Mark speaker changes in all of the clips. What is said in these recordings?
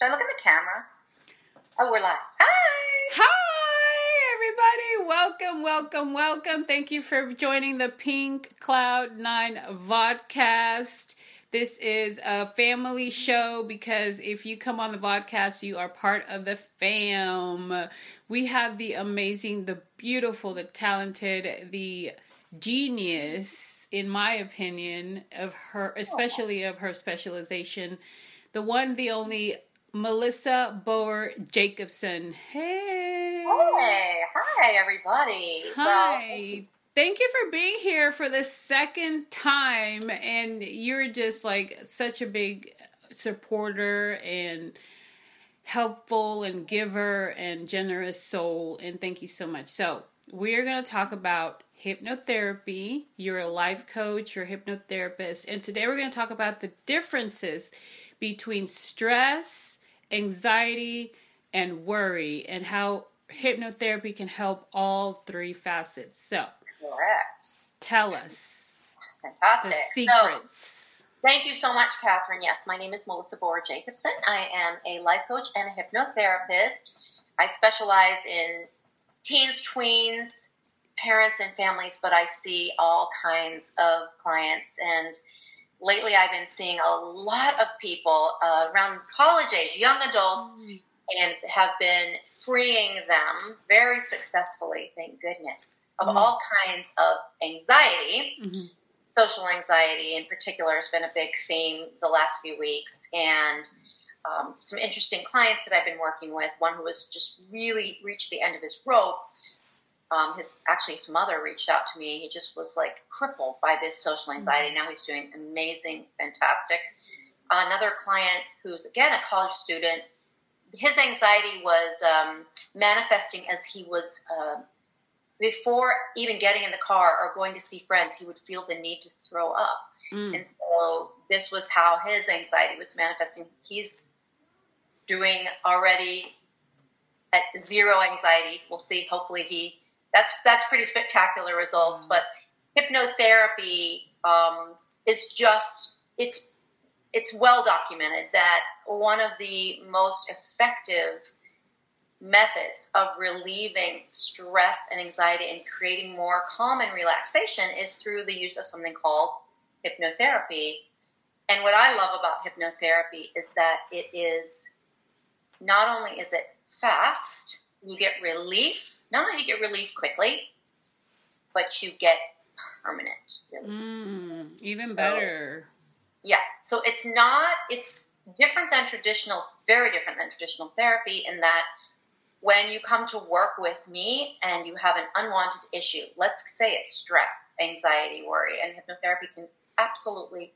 Speaker 1: Should I look at the camera? Oh, we're live. Hi.
Speaker 2: Hi, everybody. Welcome, welcome, welcome. Thank you for joining the Pink Cloud Nine Vodcast. This is a family show because if you come on the vodcast, you are part of the fam. We have the amazing, the beautiful, the talented, the genius, in my opinion, of her, especially of her specialization, the one, the only Melissa Boer Jacobson. Hey.
Speaker 1: Hey. Hi, everybody.
Speaker 2: Hi. Well, Thank you for being here for the second time. And you're just like such a big supporter and helpful and giver and generous soul. And thank you so much. So, we're going to talk about hypnotherapy. You're a life coach, you're a hypnotherapist. And today we're going to talk about the differences between stress, anxiety, and worry, and how hypnotherapy can help all three facets. So,
Speaker 1: correct.
Speaker 2: Tell us
Speaker 1: Fantastic.
Speaker 2: the secrets.
Speaker 1: So, thank you so much, Catherine. Yes, my name is Melissa Boer Jacobson. I am a life coach and a hypnotherapist. I specialize in teens, tweens, parents, and families, but I see all kinds of clients and lately I've been seeing a lot of people uh, around college age, young adults, mm-hmm. and have been freeing them very successfully, thank goodness, of mm-hmm. all kinds of anxiety. Mm-hmm. Social anxiety, in particular, has been a big theme the last few weeks. And um, some interesting clients that I've been working with. One who has just really reached the end of his rope um, his actually his mother reached out to me. He just was like crippled by this social anxiety. Mm-hmm. Now he's doing amazing, fantastic. Another client who's again a college student. His anxiety was um, manifesting as he was uh, before even getting in the car or going to see friends. He would feel the need to throw up, mm. and so this was how his anxiety was manifesting. He's doing already at zero anxiety. We'll see. Hopefully, he that's that's pretty spectacular results. But hypnotherapy um, is just it's it's well documented that one of the most effective methods of relieving stress and anxiety and creating more calm and relaxation is through the use of something called hypnotherapy. And what I love about hypnotherapy is that it is not only is it fast, you get relief not only do you get relief quickly, but you get permanent relief.
Speaker 2: Mm, even better.
Speaker 1: So, yeah. So it's not, it's different than traditional, very different than traditional therapy in that when you come to work with me and you have an unwanted issue, let's say it's stress, anxiety, worry, and hypnotherapy can absolutely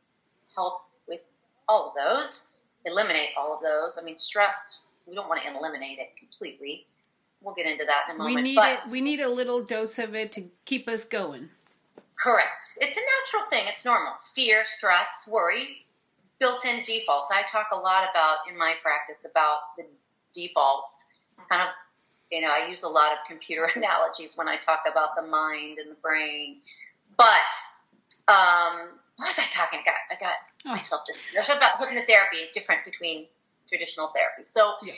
Speaker 1: help with all of those, eliminate all of those. I mean, stress, we don't want to eliminate it completely we'll get into that in a moment.
Speaker 2: We need but, it. We need a little dose of it to keep us going.
Speaker 1: Correct. It's a natural thing. It's normal. Fear, stress, worry, built-in defaults. I talk a lot about in my practice about the defaults. Kind of, you know, I use a lot of computer analogies when I talk about the mind and the brain. But um, what was I talking? I got I got oh. myself just. There's about hypnotherapy different between traditional therapy. So. Yeah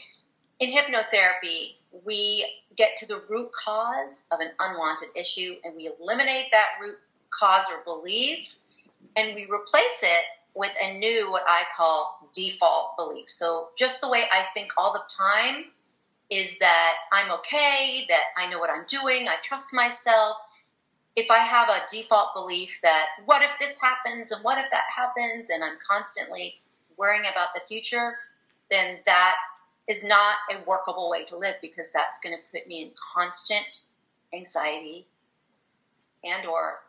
Speaker 1: in hypnotherapy, we get to the root cause of an unwanted issue and we eliminate that root cause or belief and we replace it with a new, what I call default belief. So, just the way I think all the time is that I'm okay, that I know what I'm doing, I trust myself. If I have a default belief that what if this happens and what if that happens, and I'm constantly worrying about the future, then that is not a workable way to live because that's going to put me in constant anxiety and or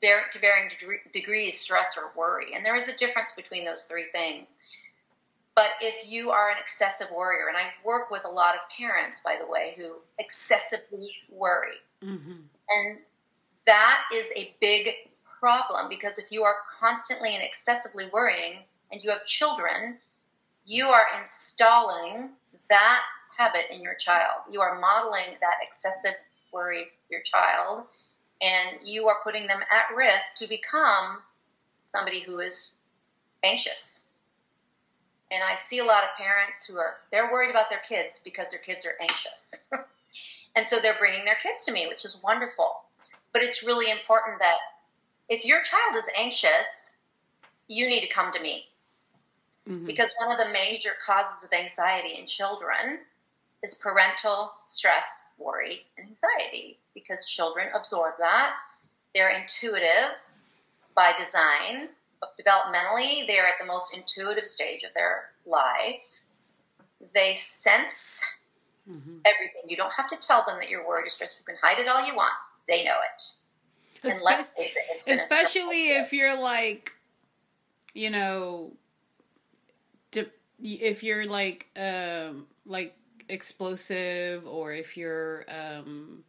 Speaker 1: to varying degrees stress or worry. And there is a difference between those three things. But if you are an excessive worrier and i work with a lot of parents by the way who excessively worry. Mm-hmm. and that is a big problem because if you are constantly and excessively worrying and you have children you are installing that habit in your child. You are modeling that excessive worry your child, and you are putting them at risk to become somebody who is anxious. and I see a lot of parents who are they're worried about their kids because their kids are anxious. and so they're bringing their kids to me, which is wonderful. But it's really important that if your child is anxious, you need to come to me. Mm-hmm. Because one of the major causes of anxiety in children is parental stress, worry, and anxiety. Because children absorb that. They're intuitive by design. Developmentally, they're at the most intuitive stage of their life. They sense mm-hmm. everything. You don't have to tell them that you're worried or stressed. You can hide it all you want. They know it.
Speaker 2: Especially, especially if you're like, you know, if you're like, um, like explosive, or if you're, um,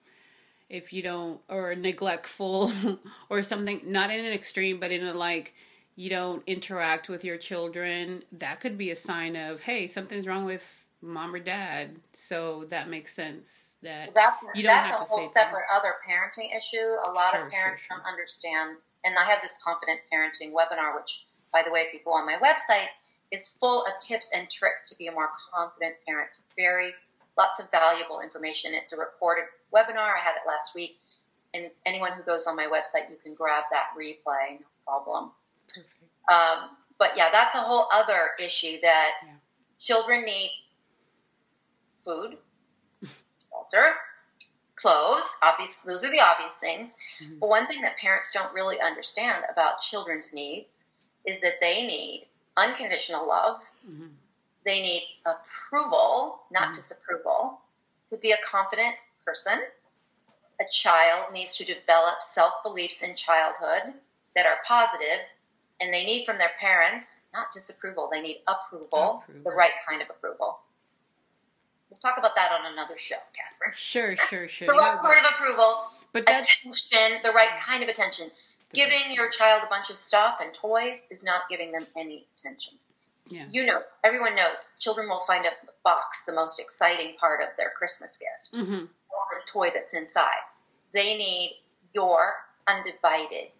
Speaker 2: if you don't, or neglectful, or something, not in an extreme, but in a like, you don't interact with your children, that could be a sign of, hey, something's wrong with mom or dad. So that makes sense that
Speaker 1: that's, you don't have to. That's a whole separate things. other parenting issue. A lot sure, of parents sure, sure. don't understand. And I have this confident parenting webinar, which, by the way, if you go on my website, is full of tips and tricks to be a more confident parent. It's very lots of valuable information. It's a recorded webinar. I had it last week. And anyone who goes on my website, you can grab that replay, no problem. Um, but yeah, that's a whole other issue that yeah. children need food, shelter, clothes. Obvious, those are the obvious things. Mm-hmm. But one thing that parents don't really understand about children's needs is that they need unconditional love. Mm-hmm. They need approval, not mm-hmm. disapproval, to be a confident person. A child needs to develop self beliefs in childhood that are positive, and they need from their parents not disapproval, they need approval, approval. the right kind of approval. We'll talk about that on another show, Catherine.
Speaker 2: Sure, sure, sure.
Speaker 1: the right no, word of approval, but that's, attention, the right kind of attention. Giving your child a bunch of stuff and toys is not giving them any attention. Yeah. You know, everyone knows children will find a box the most exciting part of their Christmas gift, mm-hmm. or the toy that's inside. They need your undivided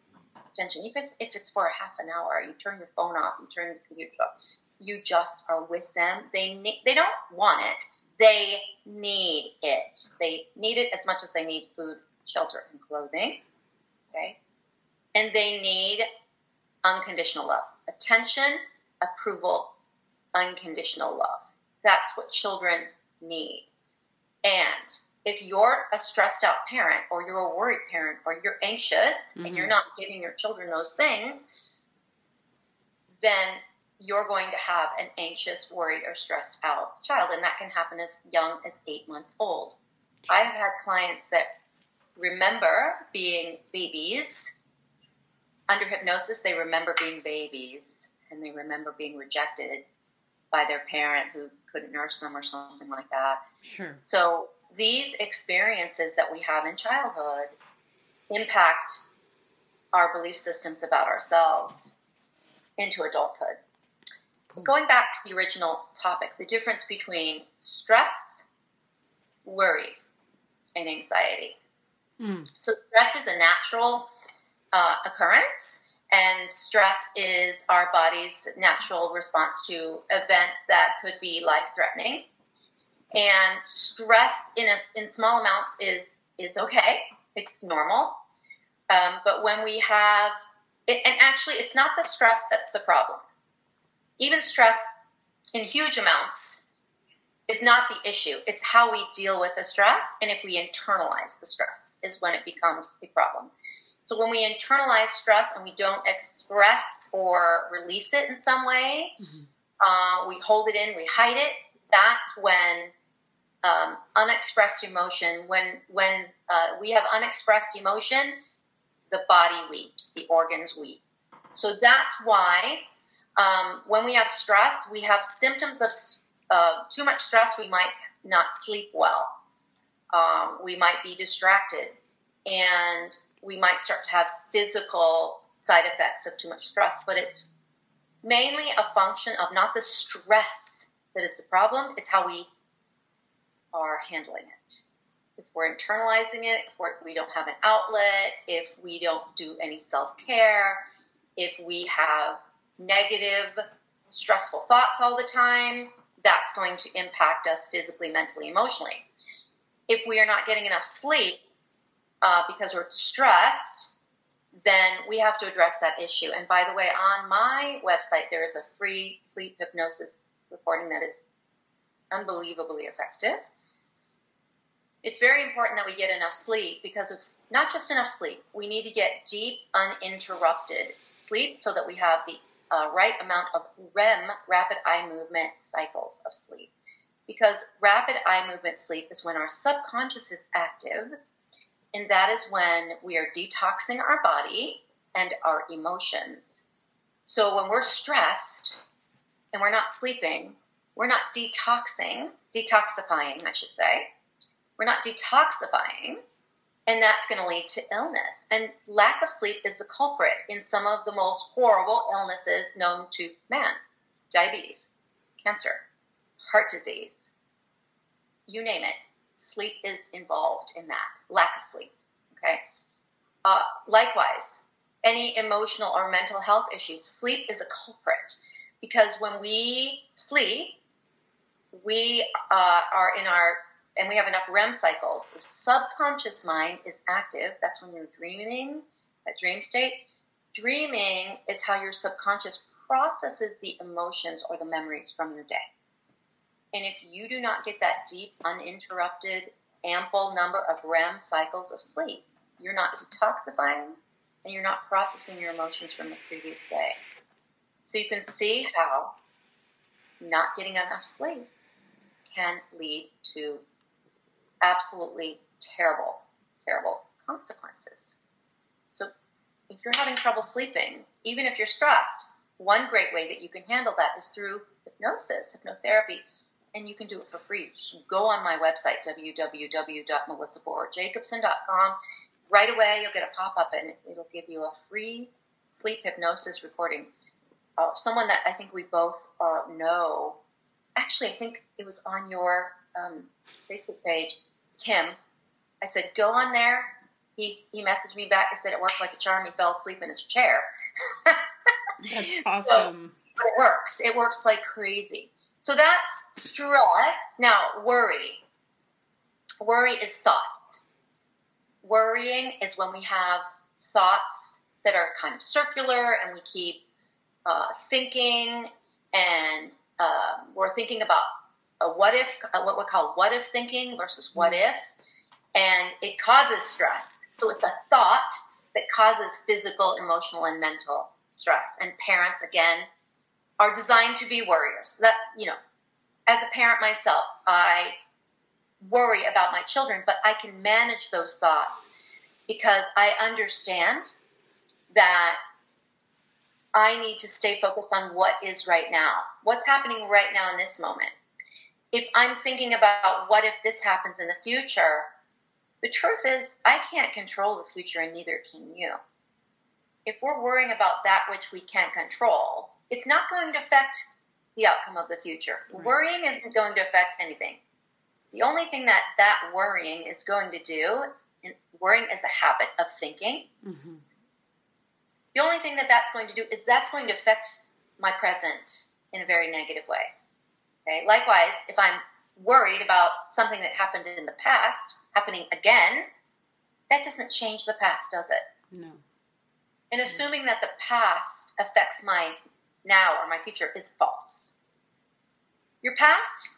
Speaker 1: attention. If it's if it's for a half an hour, you turn your phone off, you turn the computer off. You just are with them. They ne- they don't want it they need it. They need it as much as they need food, shelter, and clothing. Okay? And they need unconditional love. Attention, approval, unconditional love. That's what children need. And if you're a stressed out parent or you're a worried parent or you're anxious mm-hmm. and you're mm-hmm. not giving your children those things, then you're going to have an anxious, worried, or stressed out child. And that can happen as young as eight months old. I have had clients that remember being babies. Under hypnosis, they remember being babies and they remember being rejected by their parent who couldn't nurse them or something like that.
Speaker 2: Sure.
Speaker 1: So these experiences that we have in childhood impact our belief systems about ourselves into adulthood. Cool. Going back to the original topic, the difference between stress, worry, and anxiety. Mm. So, stress is a natural uh, occurrence, and stress is our body's natural response to events that could be life threatening. And stress in a, in small amounts is is okay; it's normal. Um, but when we have, it, and actually, it's not the stress that's the problem even stress in huge amounts is not the issue. It's how we deal with the stress and if we internalize the stress is when it becomes a problem. So when we internalize stress and we don't express or release it in some way, mm-hmm. uh, we hold it in, we hide it. That's when um, unexpressed emotion. When when uh, we have unexpressed emotion, the body weeps, the organs weep. So that's why um, when we have stress, we have symptoms of uh, too much stress. We might not sleep well. Um, we might be distracted, and we might start to have physical side effects of too much stress. But it's mainly a function of not the stress that is the problem; it's how we are handling it. If we're internalizing it, if we're, we don't have an outlet, if we don't do any self care, if we have negative stressful thoughts all the time, that's going to impact us physically, mentally, emotionally. If we are not getting enough sleep uh, because we're stressed, then we have to address that issue. And by the way, on my website, there is a free sleep hypnosis recording that is unbelievably effective. It's very important that we get enough sleep because of not just enough sleep, we need to get deep, uninterrupted sleep so that we have the uh, right amount of REM, rapid eye movement cycles of sleep. Because rapid eye movement sleep is when our subconscious is active, and that is when we are detoxing our body and our emotions. So when we're stressed and we're not sleeping, we're not detoxing, detoxifying, I should say. We're not detoxifying and that's going to lead to illness. And lack of sleep is the culprit in some of the most horrible illnesses known to man diabetes, cancer, heart disease, you name it. Sleep is involved in that. Lack of sleep. Okay. Uh, likewise, any emotional or mental health issues, sleep is a culprit because when we sleep, we uh, are in our and we have enough REM cycles, the subconscious mind is active. That's when you're dreaming, that dream state. Dreaming is how your subconscious processes the emotions or the memories from your day. And if you do not get that deep, uninterrupted, ample number of REM cycles of sleep, you're not detoxifying and you're not processing your emotions from the previous day. So you can see how not getting enough sleep can lead to absolutely terrible, terrible consequences. So if you're having trouble sleeping, even if you're stressed, one great way that you can handle that is through hypnosis, hypnotherapy, and you can do it for free. Just go on my website, www.melissaboerjacobson.com. Right away, you'll get a pop up and it'll give you a free sleep hypnosis recording. Uh, someone that I think we both uh, know. Actually, I think it was on your um, Facebook page. Tim. I said, go on there. He, he messaged me back. I said it worked like a charm. He fell asleep in his chair.
Speaker 2: that's awesome. So,
Speaker 1: but it works. It works like crazy. So that's stress. Now, worry. Worry is thoughts. Worrying is when we have thoughts that are kind of circular and we keep uh, thinking and uh, we're thinking about a what if, what we call what if thinking versus what mm-hmm. if, and it causes stress. So it's a thought that causes physical, emotional, and mental stress. And parents, again, are designed to be warriors. That you know, as a parent myself, I worry about my children, but I can manage those thoughts because I understand that I need to stay focused on what is right now. What's happening right now in this moment? if I'm thinking about what if this happens in the future, the truth is I can't control the future and neither can you. If we're worrying about that which we can't control, it's not going to affect the outcome of the future. Right. Worrying isn't going to affect anything. The only thing that that worrying is going to do, and worrying is a habit of thinking. Mm-hmm. The only thing that that's going to do is that's going to affect my present in a very negative way. Okay. Likewise, if I'm worried about something that happened in the past happening again, that doesn't change the past, does it?
Speaker 2: No.
Speaker 1: And assuming that the past affects my now or my future is false. Your past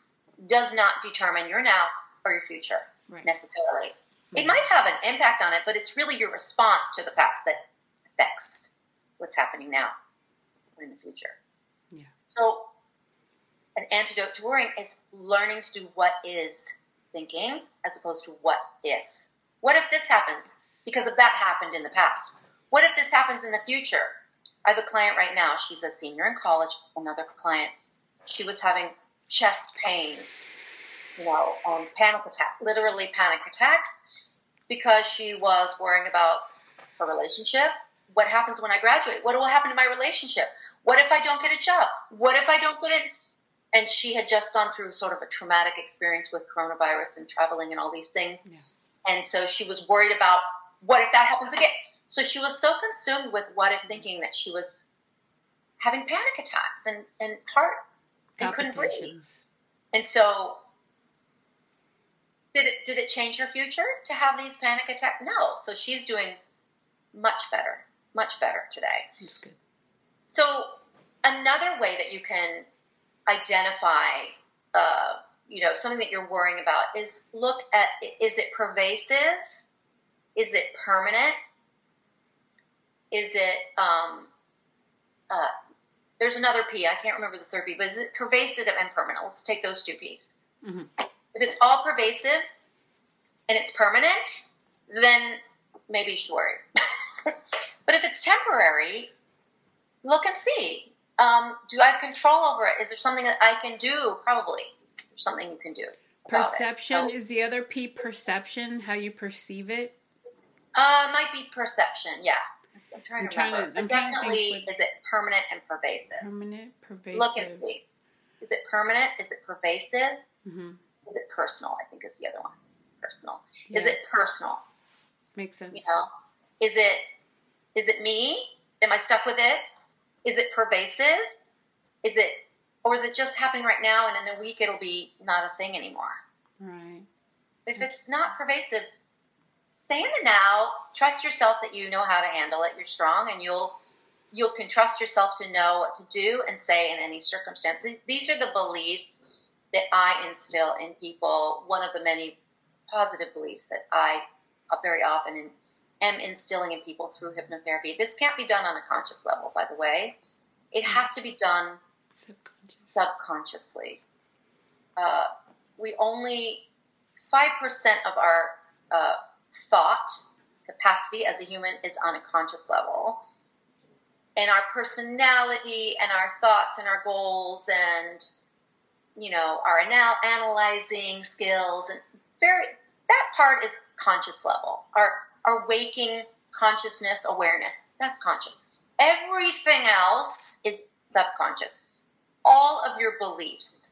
Speaker 1: does not determine your now or your future right. necessarily. It might have an impact on it, but it's really your response to the past that affects what's happening now or in the future.
Speaker 2: Yeah.
Speaker 1: So an antidote to worrying is learning to do what is thinking as opposed to what if. What if this happens? Because of that happened in the past. What if this happens in the future? I have a client right now. She's a senior in college. Another client. She was having chest pain, you know, um, panic attack, literally panic attacks, because she was worrying about her relationship. What happens when I graduate? What will happen to my relationship? What if I don't get a job? What if I don't get it? and she had just gone through sort of a traumatic experience with coronavirus and traveling and all these things. Yeah. And so she was worried about what if that happens again. So she was so consumed with what if thinking that she was having panic attacks and, and heart and couldn't breathe. And so, did it did it change her future to have these panic attacks? No. So she's doing much better, much better today.
Speaker 2: That's good.
Speaker 1: So another way that you can identify, uh, you know, something that you're worrying about is look at is it pervasive? Is it permanent? Is it um, uh, there's another P. I can't remember the third P, but is it pervasive and permanent? Let's take those two P's.
Speaker 2: Mhm.
Speaker 1: If it's all pervasive and it's permanent, then maybe you should worry. but if it's temporary, look and see. Um, do I have control over it? Is there something that I can do? Probably. There's something you can do.
Speaker 2: Perception
Speaker 1: So-
Speaker 2: is the other P. Perception, how you perceive it.
Speaker 1: Uh, might be perception. Yeah. I'm trying
Speaker 2: I'm
Speaker 1: to
Speaker 2: trying to-
Speaker 1: remember.
Speaker 2: I'm
Speaker 1: but
Speaker 2: trying to think
Speaker 1: definitely,
Speaker 2: what-
Speaker 1: is it permanent and pervasive?
Speaker 2: Permanent, pervasive.
Speaker 1: Look and see. Is it permanent? Is it pervasive?
Speaker 2: hmm
Speaker 1: Is it personal? I think is the other one. Personal.
Speaker 2: Yeah,
Speaker 1: Is it personal?
Speaker 2: makes sense?
Speaker 1: You know, is it is it me? Am I stuck with it? Is it pervasive? Is it or is it just happening right now and in a week it'll be not a thing anymore?
Speaker 2: Right.
Speaker 1: If it's not pervasive, stay in the now. Trust yourself that you know how to handle it. You're strong, and you'll you can trust yourself to know what to do and say in any circumstance. These- are the beliefs that I instill in people. One of the many positive beliefs that I uh, very often am instilling in people through hypnotherapy. This can't be done on a conscious level, by the way. It has to be done
Speaker 2: Subconscious.
Speaker 1: subconsciously. Uh, we only five percent of our uh, thought capacity as a human is on a conscious level, and our personality and our thoughts and our goals and you know our anal- analyzing skills and very that part is conscious level. Our our waking consciousness awareness that's conscious. Everything else is subconscious all of your beliefs,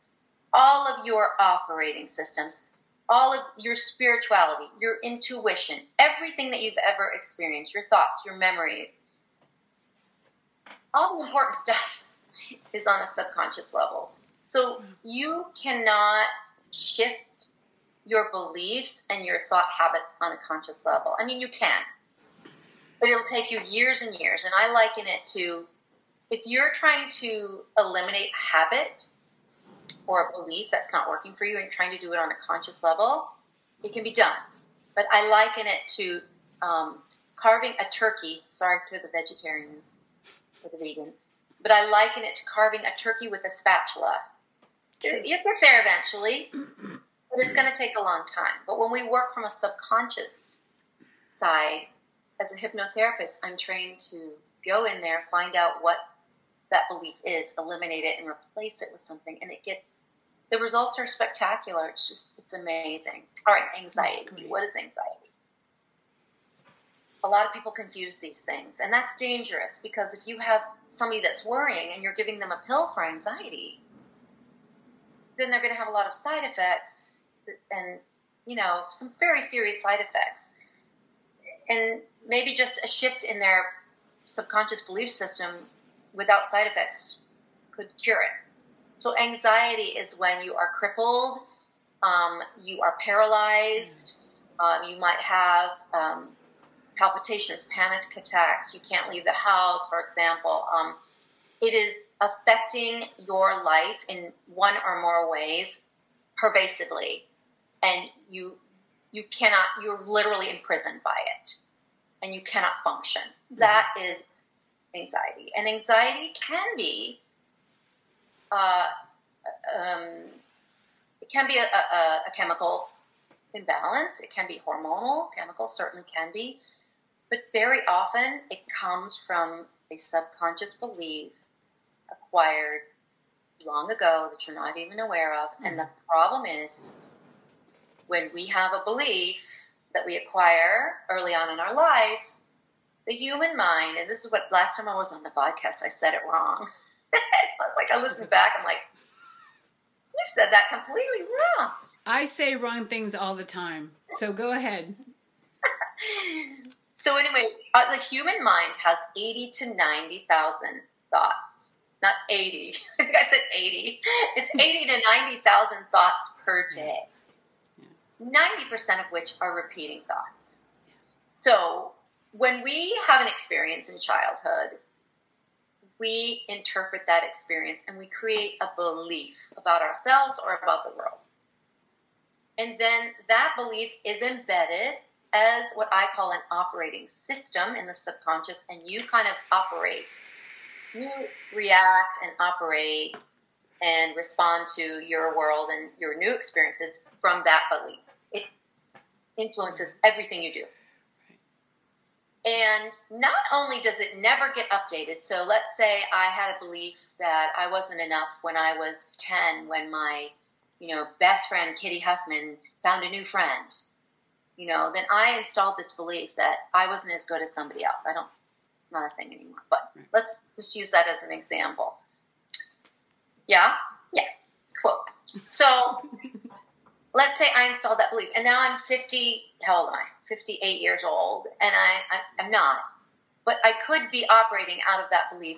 Speaker 1: all of your operating systems, all of your spirituality, your intuition, everything that you've ever experienced, your thoughts, your memories, all the important stuff is on a subconscious level. So you cannot shift your beliefs and your thought habits on a conscious level. I mean, you can, but it'll take you years and years. And I liken it to if you're trying to eliminate habit or a belief that's not working for you and trying to do it on a conscious level, it can be done. But I liken it to um, carving a turkey. Sorry to the vegetarians or the vegans, but I liken it to carving a turkey with a spatula.
Speaker 2: Sure.
Speaker 1: You get there eventually, but it's going to take a long time. But when we work from a subconscious side, as a hypnotherapist, I'm trained to go in there, find out what that belief is, eliminate it, and replace it with something. And it gets the results are spectacular. It's just it's amazing. All right, anxiety. What is anxiety? A lot of people confuse these things, and that's dangerous because if you have somebody that's worrying and you're giving them a pill for anxiety, then they're going to have a lot of side effects and you know some very serious side effects and maybe just a shift in their subconscious belief system without side effects could cure it. So, anxiety is when you are crippled, um, you are paralyzed, um, you might have um, palpitations, panic attacks, you can't leave the house, for example. Um, it is affecting your life in one or more ways pervasively, and you you cannot you're literally imprisoned by it and you cannot function that is anxiety. And anxiety can be uh, um, it can be a, a, a chemical imbalance. It can be hormonal. Chemical certainly can be. But very often it comes from a subconscious belief acquired long ago that you're not even aware of. And the problem is when we have a belief that we acquire early on in our life, the human mind, and this is what last time I was on the podcast, I said it wrong. I was like, I listened back, I'm like, you said that completely wrong.
Speaker 2: I say wrong things all the time. So go ahead.
Speaker 1: So anyway, uh, the human mind has eighty to ninety thousand thoughts not 80. I think I said 80. It's 80 to 90,000 thoughts per day. 90% of which are repeating thoughts. So when we have an experience in childhood, we interpret that experience and we create a belief about ourselves or about the world. And then that belief is embedded as what I call an operating system in the subconscious, and you kind of operate. You react and operate and respond to your world and your new experiences from that belief. It influences everything you do. And not only does it never get updated, so let's say I had a belief that I wasn't enough when I was 10, when my, you know, best friend Kitty Huffman found a new friend, you know, then I installed this belief that I wasn't as good as somebody else. I don't, it's not a thing anymore, but let's just use that as an example. Yeah? Yeah. Cool. So let's say I installed that belief, and now I'm 50. How old am I? 58 years old, and I, I am not. But I could be operating out of that belief,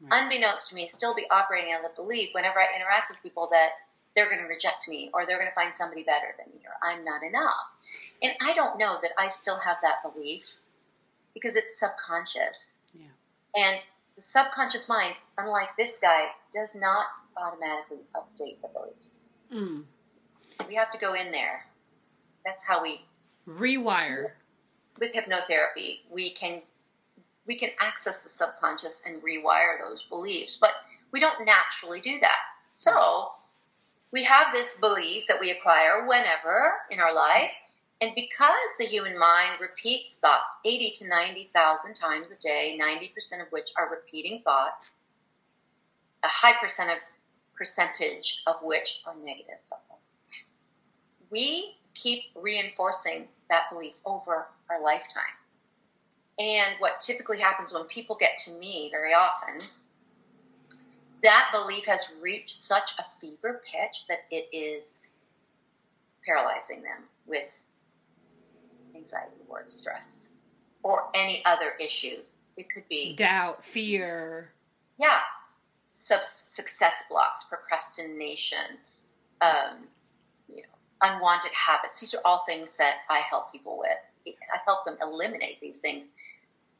Speaker 1: right. unbeknownst to me, still be operating out of the belief whenever I interact with people that they're going to reject me, or they're going to find somebody better than me, or I'm not enough. And I don't know that I still have that belief because it's subconscious. Yeah. And the subconscious mind, unlike this guy, does not automatically update the beliefs. Mm. We have to go in there. That's how we
Speaker 2: rewire.
Speaker 1: With hypnotherapy, we can we can access the subconscious and rewire those beliefs, but we don't naturally do that. So we have this belief that we acquire whenever in our life, and because the human mind repeats thoughts 80 to 90,000 times a day, 90% of which are repeating thoughts, a high percent of percentage of which are negative thoughts we keep reinforcing that belief over our lifetime. And what typically happens when people get to me very often, that belief has reached such a fever pitch that it is paralyzing them with anxiety or distress or any other issue. It could be
Speaker 2: doubt, fear.
Speaker 1: Yeah. Sub- success blocks, procrastination, um, unwanted habits. These are all things that I help people with. I help them eliminate these things.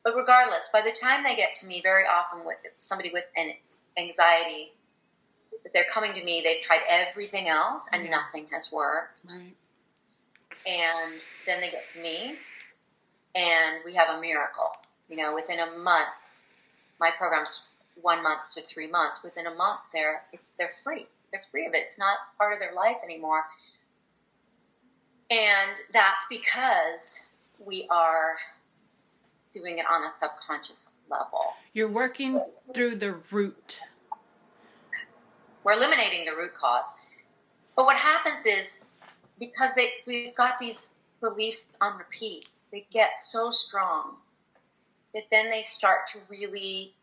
Speaker 1: But regardless, by the time they get to me, very often with somebody with an anxiety, they're coming to me, they've tried everything else and yeah. nothing has worked. Right. And then they get to me and we have a miracle. You know, within a month, my program's one month to three months. Within a month, they're it's they're free. They're free of it. It's not part of their life anymore. And that's because we are doing it on a subconscious level.
Speaker 2: You're working through the root.
Speaker 1: We're eliminating the root cause. But what happens is because they, we've got these beliefs on repeat, they get so strong that then they start to really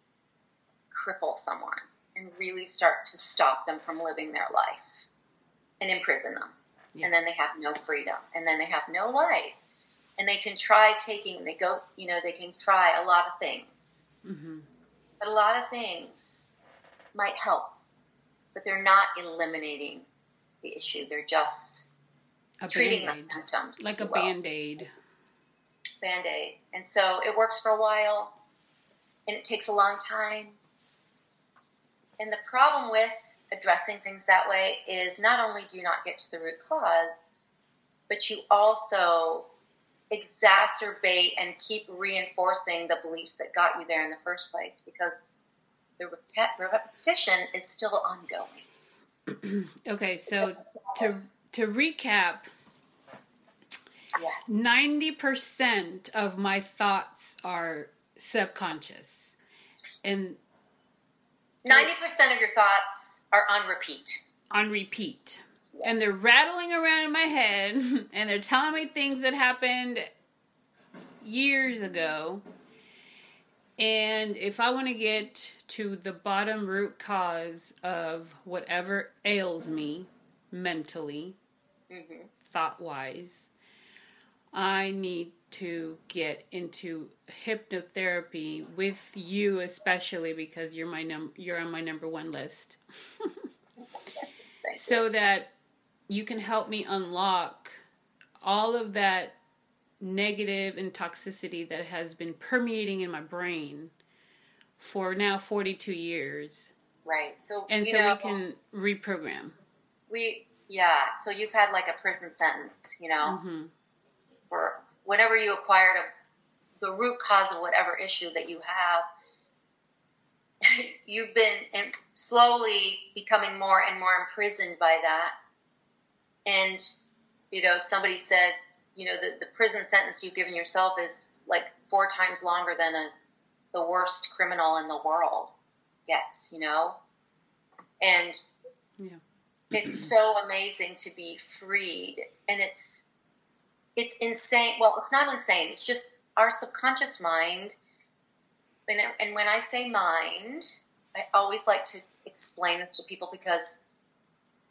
Speaker 1: cripple someone and really start to stop them from living their life and imprison them yeah. and then they have no freedom, and then they have no life. And they can try taking, they go, you know, they can try a lot of things. Mm-hmm. But a lot of things might help, but they're not eliminating the issue. They're just a treating Band-Aid. the symptoms.
Speaker 2: Like a well. band aid.
Speaker 1: Band aid. And so it works for a while, and it takes a long time. And the problem with addressing things that way is not only do you not get to the root cause, but you also exacerbate and keep reinforcing the beliefs that got you there in the first place because the repetition is still ongoing.
Speaker 2: okay, so to to recap, ninety yeah. percent of my thoughts are subconscious, and
Speaker 1: ninety percent of your thoughts are on repeat.
Speaker 2: On repeat. And they're rattling around in my head and they're telling me things that happened years ago. And if I want to get to the bottom root cause of whatever ails me mentally, mm-hmm. thought wise, I need to get into hypnotherapy with you especially because you're my num you're on my number one list. so that you can help me unlock all of that negative and toxicity that has been permeating in my brain for now 42 years.
Speaker 1: Right. So
Speaker 2: and so know, we can reprogram.
Speaker 1: We yeah. So you've had like a prison sentence, you know, mm-hmm. for whenever you acquired a, the root cause of whatever issue that you have. you've been in, slowly becoming more and more imprisoned by that. And you know, somebody said, you know, the, the prison sentence you've given yourself is like four times longer than a the worst criminal in the world gets, you know? And yeah. it's so amazing to be freed. And it's it's insane. Well, it's not insane. It's just our subconscious mind. And, and when I say mind, I always like to explain this to people because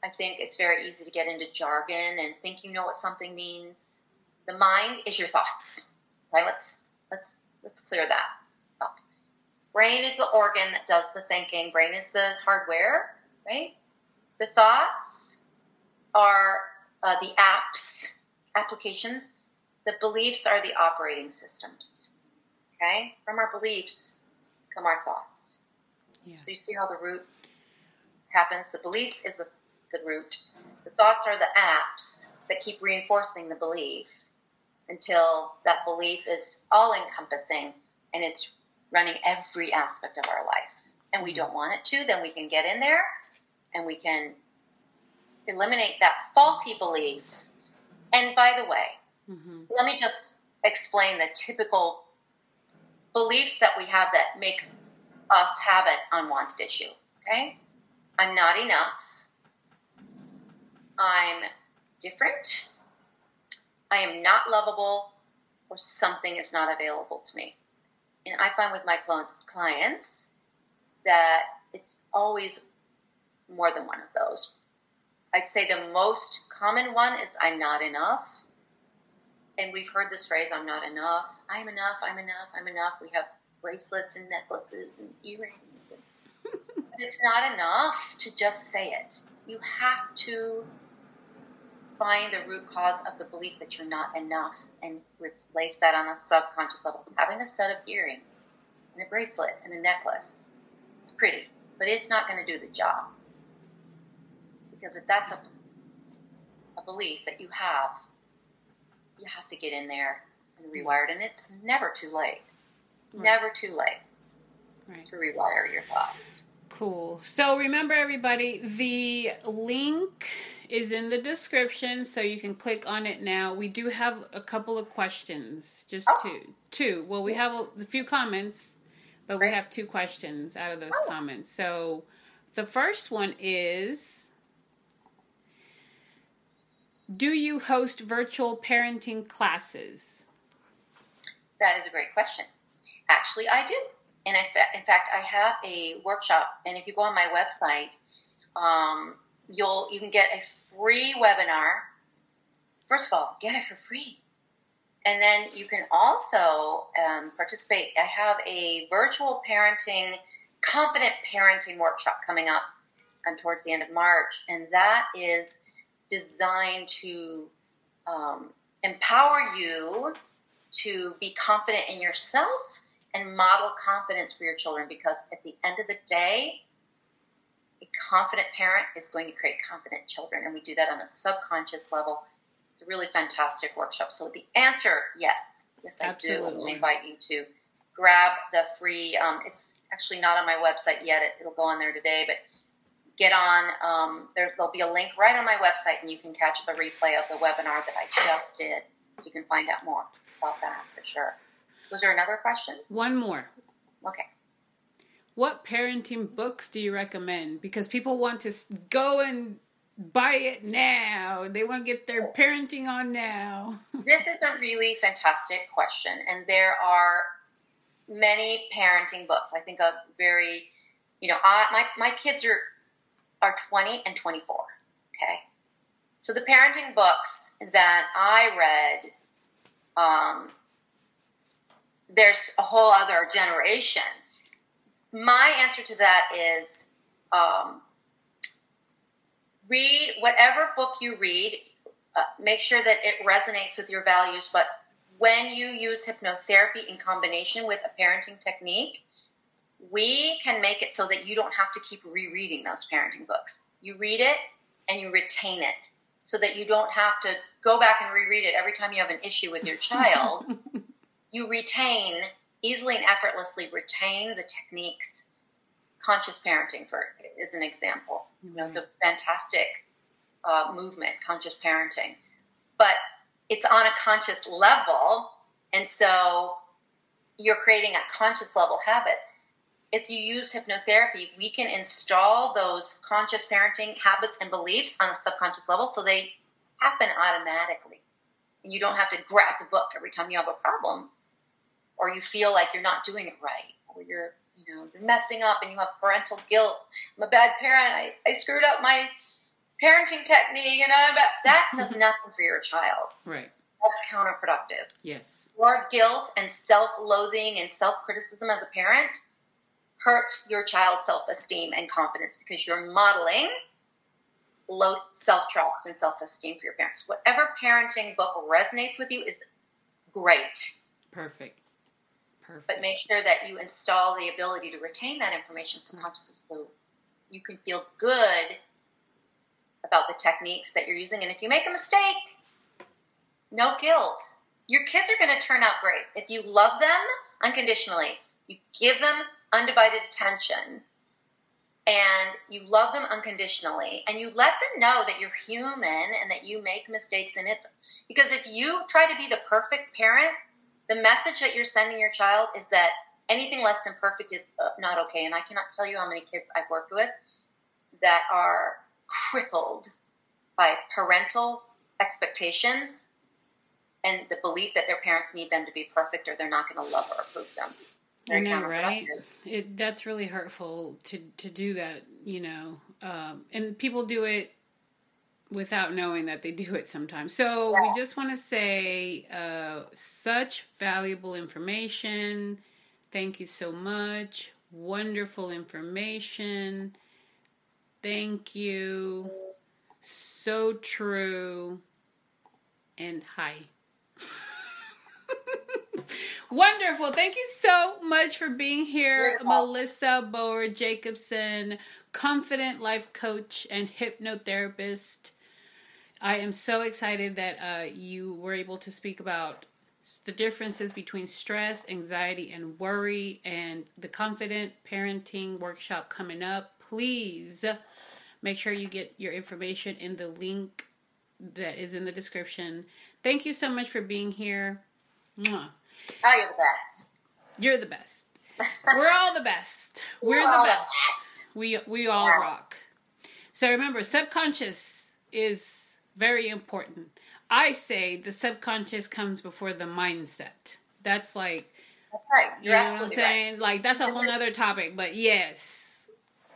Speaker 1: I think it's very easy to get into jargon and think you know what something means. The mind is your thoughts. Right? Let's let's let's clear that. Up. Brain is the organ that does the thinking. Brain is the hardware, right? The thoughts are uh, the apps, applications. The beliefs are the operating systems. Okay? From our beliefs come our thoughts. Yeah. So you see how the root happens. The belief is the, the root. The thoughts are the apps that keep reinforcing the belief until that belief is all encompassing and it's running every aspect of our life and we don't want it to, then we can get in there and we can eliminate that faulty belief. And by the way, mm-hmm. let me just explain the typical beliefs that we have that make us have an unwanted issue. Okay? I'm not enough. I'm different. I am not lovable, or something is not available to me and I find with my clients that it's always more than one of those. I'd say the most common one is I'm not enough. And we've heard this phrase, I'm not enough. I'm enough, I'm enough, I'm enough. We have bracelets and necklaces and earrings. but it's not enough to just say it. You have to find the root cause of the belief that you're not enough and replace that on a subconscious level. Having a set of earrings and a bracelet and a necklace, it's pretty, but it's not going to do the job. Because if that's a, a belief that you have, you have to get in there and rewire it. And it's never too late. Right. Never too late right. to rewire your thoughts.
Speaker 2: Cool. So remember, everybody, the link is in the description, so you can click on it now. We do have a couple of questions, just oh. two. Two. Well, we have a, a few comments, but we have two questions out of those oh. comments. So the first one is Do you host virtual parenting classes?
Speaker 1: That is a great question. Actually, I do. And in fact, I have a workshop, and if you go on my website, um, you'll you can get a free webinar. First of all, get it for free. And then you can also um, participate. I have a virtual parenting, confident parenting workshop coming up um, towards the end of March. And that is designed to um, empower you to be confident in yourself and model confidence for your children because at the end of the day, a confident parent is going to create confident children, and we do that on a subconscious level. It's a really fantastic workshop. So the answer, yes, yes, I Absolutely. do. I invite you to grab the free. Um, it's actually not on my website yet. It, will go on there today, but get on. Um, there, there'll be a link right on my website, and you can catch the replay of the webinar that I just did, so you can find out more about that for sure. Was there another question?
Speaker 2: One more.
Speaker 1: Okay.
Speaker 2: What parenting books do you recommend? Because people want to go and buy it now. They want to get their parenting on now.
Speaker 1: this is a really fantastic question, and there are many parenting books. I think a very, you know, I, my my kids are are twenty and twenty four. Okay, so the parenting books that I read um, there's a whole other generation. My answer to that is um, read whatever book you read, uh, make sure that it resonates with your values, but when you use hypnotherapy in combination with a parenting technique, we can make it so that you don't have to keep rereading those parenting books. You read it and you retain it so that you don't have to go back and reread it every time you have an issue with your child. you retain easily and effortlessly retain the techniques. Conscious parenting, for is an example. You know, it's a fantastic uh, movement, conscious parenting, but it's on a conscious level, and so you're creating a conscious level habit if you use hypnotherapy, we can install those conscious parenting habits and beliefs on a subconscious level so they happen automatically. And you don't have to grab the book every time you have a problem or you feel like you're not doing it right or you're, you know, you're messing up and you have parental guilt. I'm a bad parent. I, I screwed up my parenting technique and I'm that does nothing for your child.
Speaker 2: Right.
Speaker 1: That's counterproductive.
Speaker 2: Yes.
Speaker 1: Your guilt and self-loathing and self-criticism as a parent – hurts your child's self esteem and confidence because you're modeling low self trust and self esteem for your parents. Whatever parenting book resonates with you is great.
Speaker 2: Perfect. Perfect.
Speaker 1: But make sure that you install the ability to retain that information subconsciously so you can feel good about the techniques that you're using. And if you make a mistake, no guilt. Your kids are going to turn out great. If you love them unconditionally, you give them undivided attention and you love them unconditionally and you let them know that you're human and that you make mistakes and it's because if you try to be the perfect parent the message that you're sending your child is that anything less than perfect is uh, not okay and i cannot tell you how many kids i've worked with that are crippled by parental expectations and the belief that their parents need them to be perfect or they're not going to love or approve them
Speaker 2: I know, right? It that's really hurtful to to do that, you know. Um, and people do it without knowing that they do it sometimes. So yeah. we just want to say uh, such valuable information. Thank you so much. Wonderful information. Thank you. So true. And hi. Wonderful. Thank you so much for being here, Melissa Boer Jacobson, confident life coach and hypnotherapist. I am so excited that uh, you were able to speak about the differences between stress, anxiety, and worry, and the confident parenting workshop coming up. Please make sure you get your information in the link that is in the description. Thank you so much for being here.
Speaker 1: Mwah. Oh, you're the best.
Speaker 2: You're the best. We're all the best. We're, We're the, best. the, best. We we all yeah. rock. So remember, subconscious is very important. I say the subconscious comes before the mindset. That's like
Speaker 1: that's right.
Speaker 2: You're you know what I'm saying? Right. Like that's a whole other topic. But yes,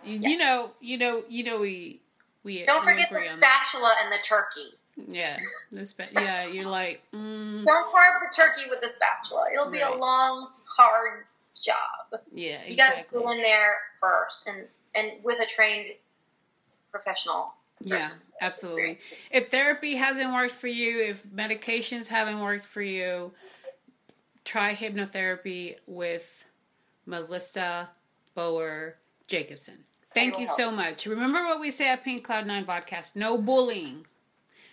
Speaker 2: you, yes. you know, you know, you know, we we
Speaker 1: don't forget the spatula and the turkey.
Speaker 2: Yeah, the yeah, you're like.
Speaker 1: Mm. Don't carve the turkey with a spatula. It'll be right. a long, hard job.
Speaker 2: Yeah,
Speaker 1: you got to go in there first, and and with a trained professional.
Speaker 2: Person. Yeah, absolutely. If therapy hasn't worked for you, if medications haven't worked for you, try hypnotherapy with Melissa Boer Jacobson. Thank you help. so much. Remember what we say at Pink Cloud Nine Podcast: no bullying.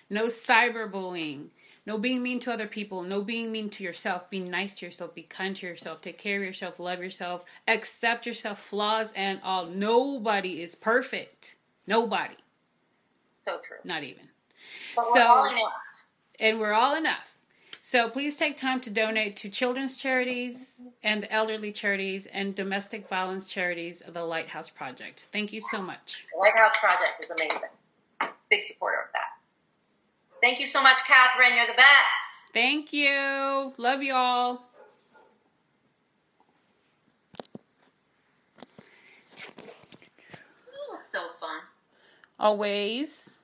Speaker 2: No cyberbullying. No being mean to other people. No being mean to yourself. Be nice to yourself. Be kind to yourself. Take care of yourself. Love yourself. Accept yourself, flaws and all. Nobody is perfect. Nobody.
Speaker 1: So true.
Speaker 2: Not even.
Speaker 1: But so, we're all enough.
Speaker 2: And we're all enough. So please take time to donate to children's charities and elderly charities and domestic violence charities of the Lighthouse Project. Thank you so much.
Speaker 1: The Lighthouse Project is amazing. Big supporter of that. Thank you so much, Catherine. You're the best.
Speaker 2: Thank you. Love y'all.
Speaker 1: Oh, so fun.
Speaker 2: Always.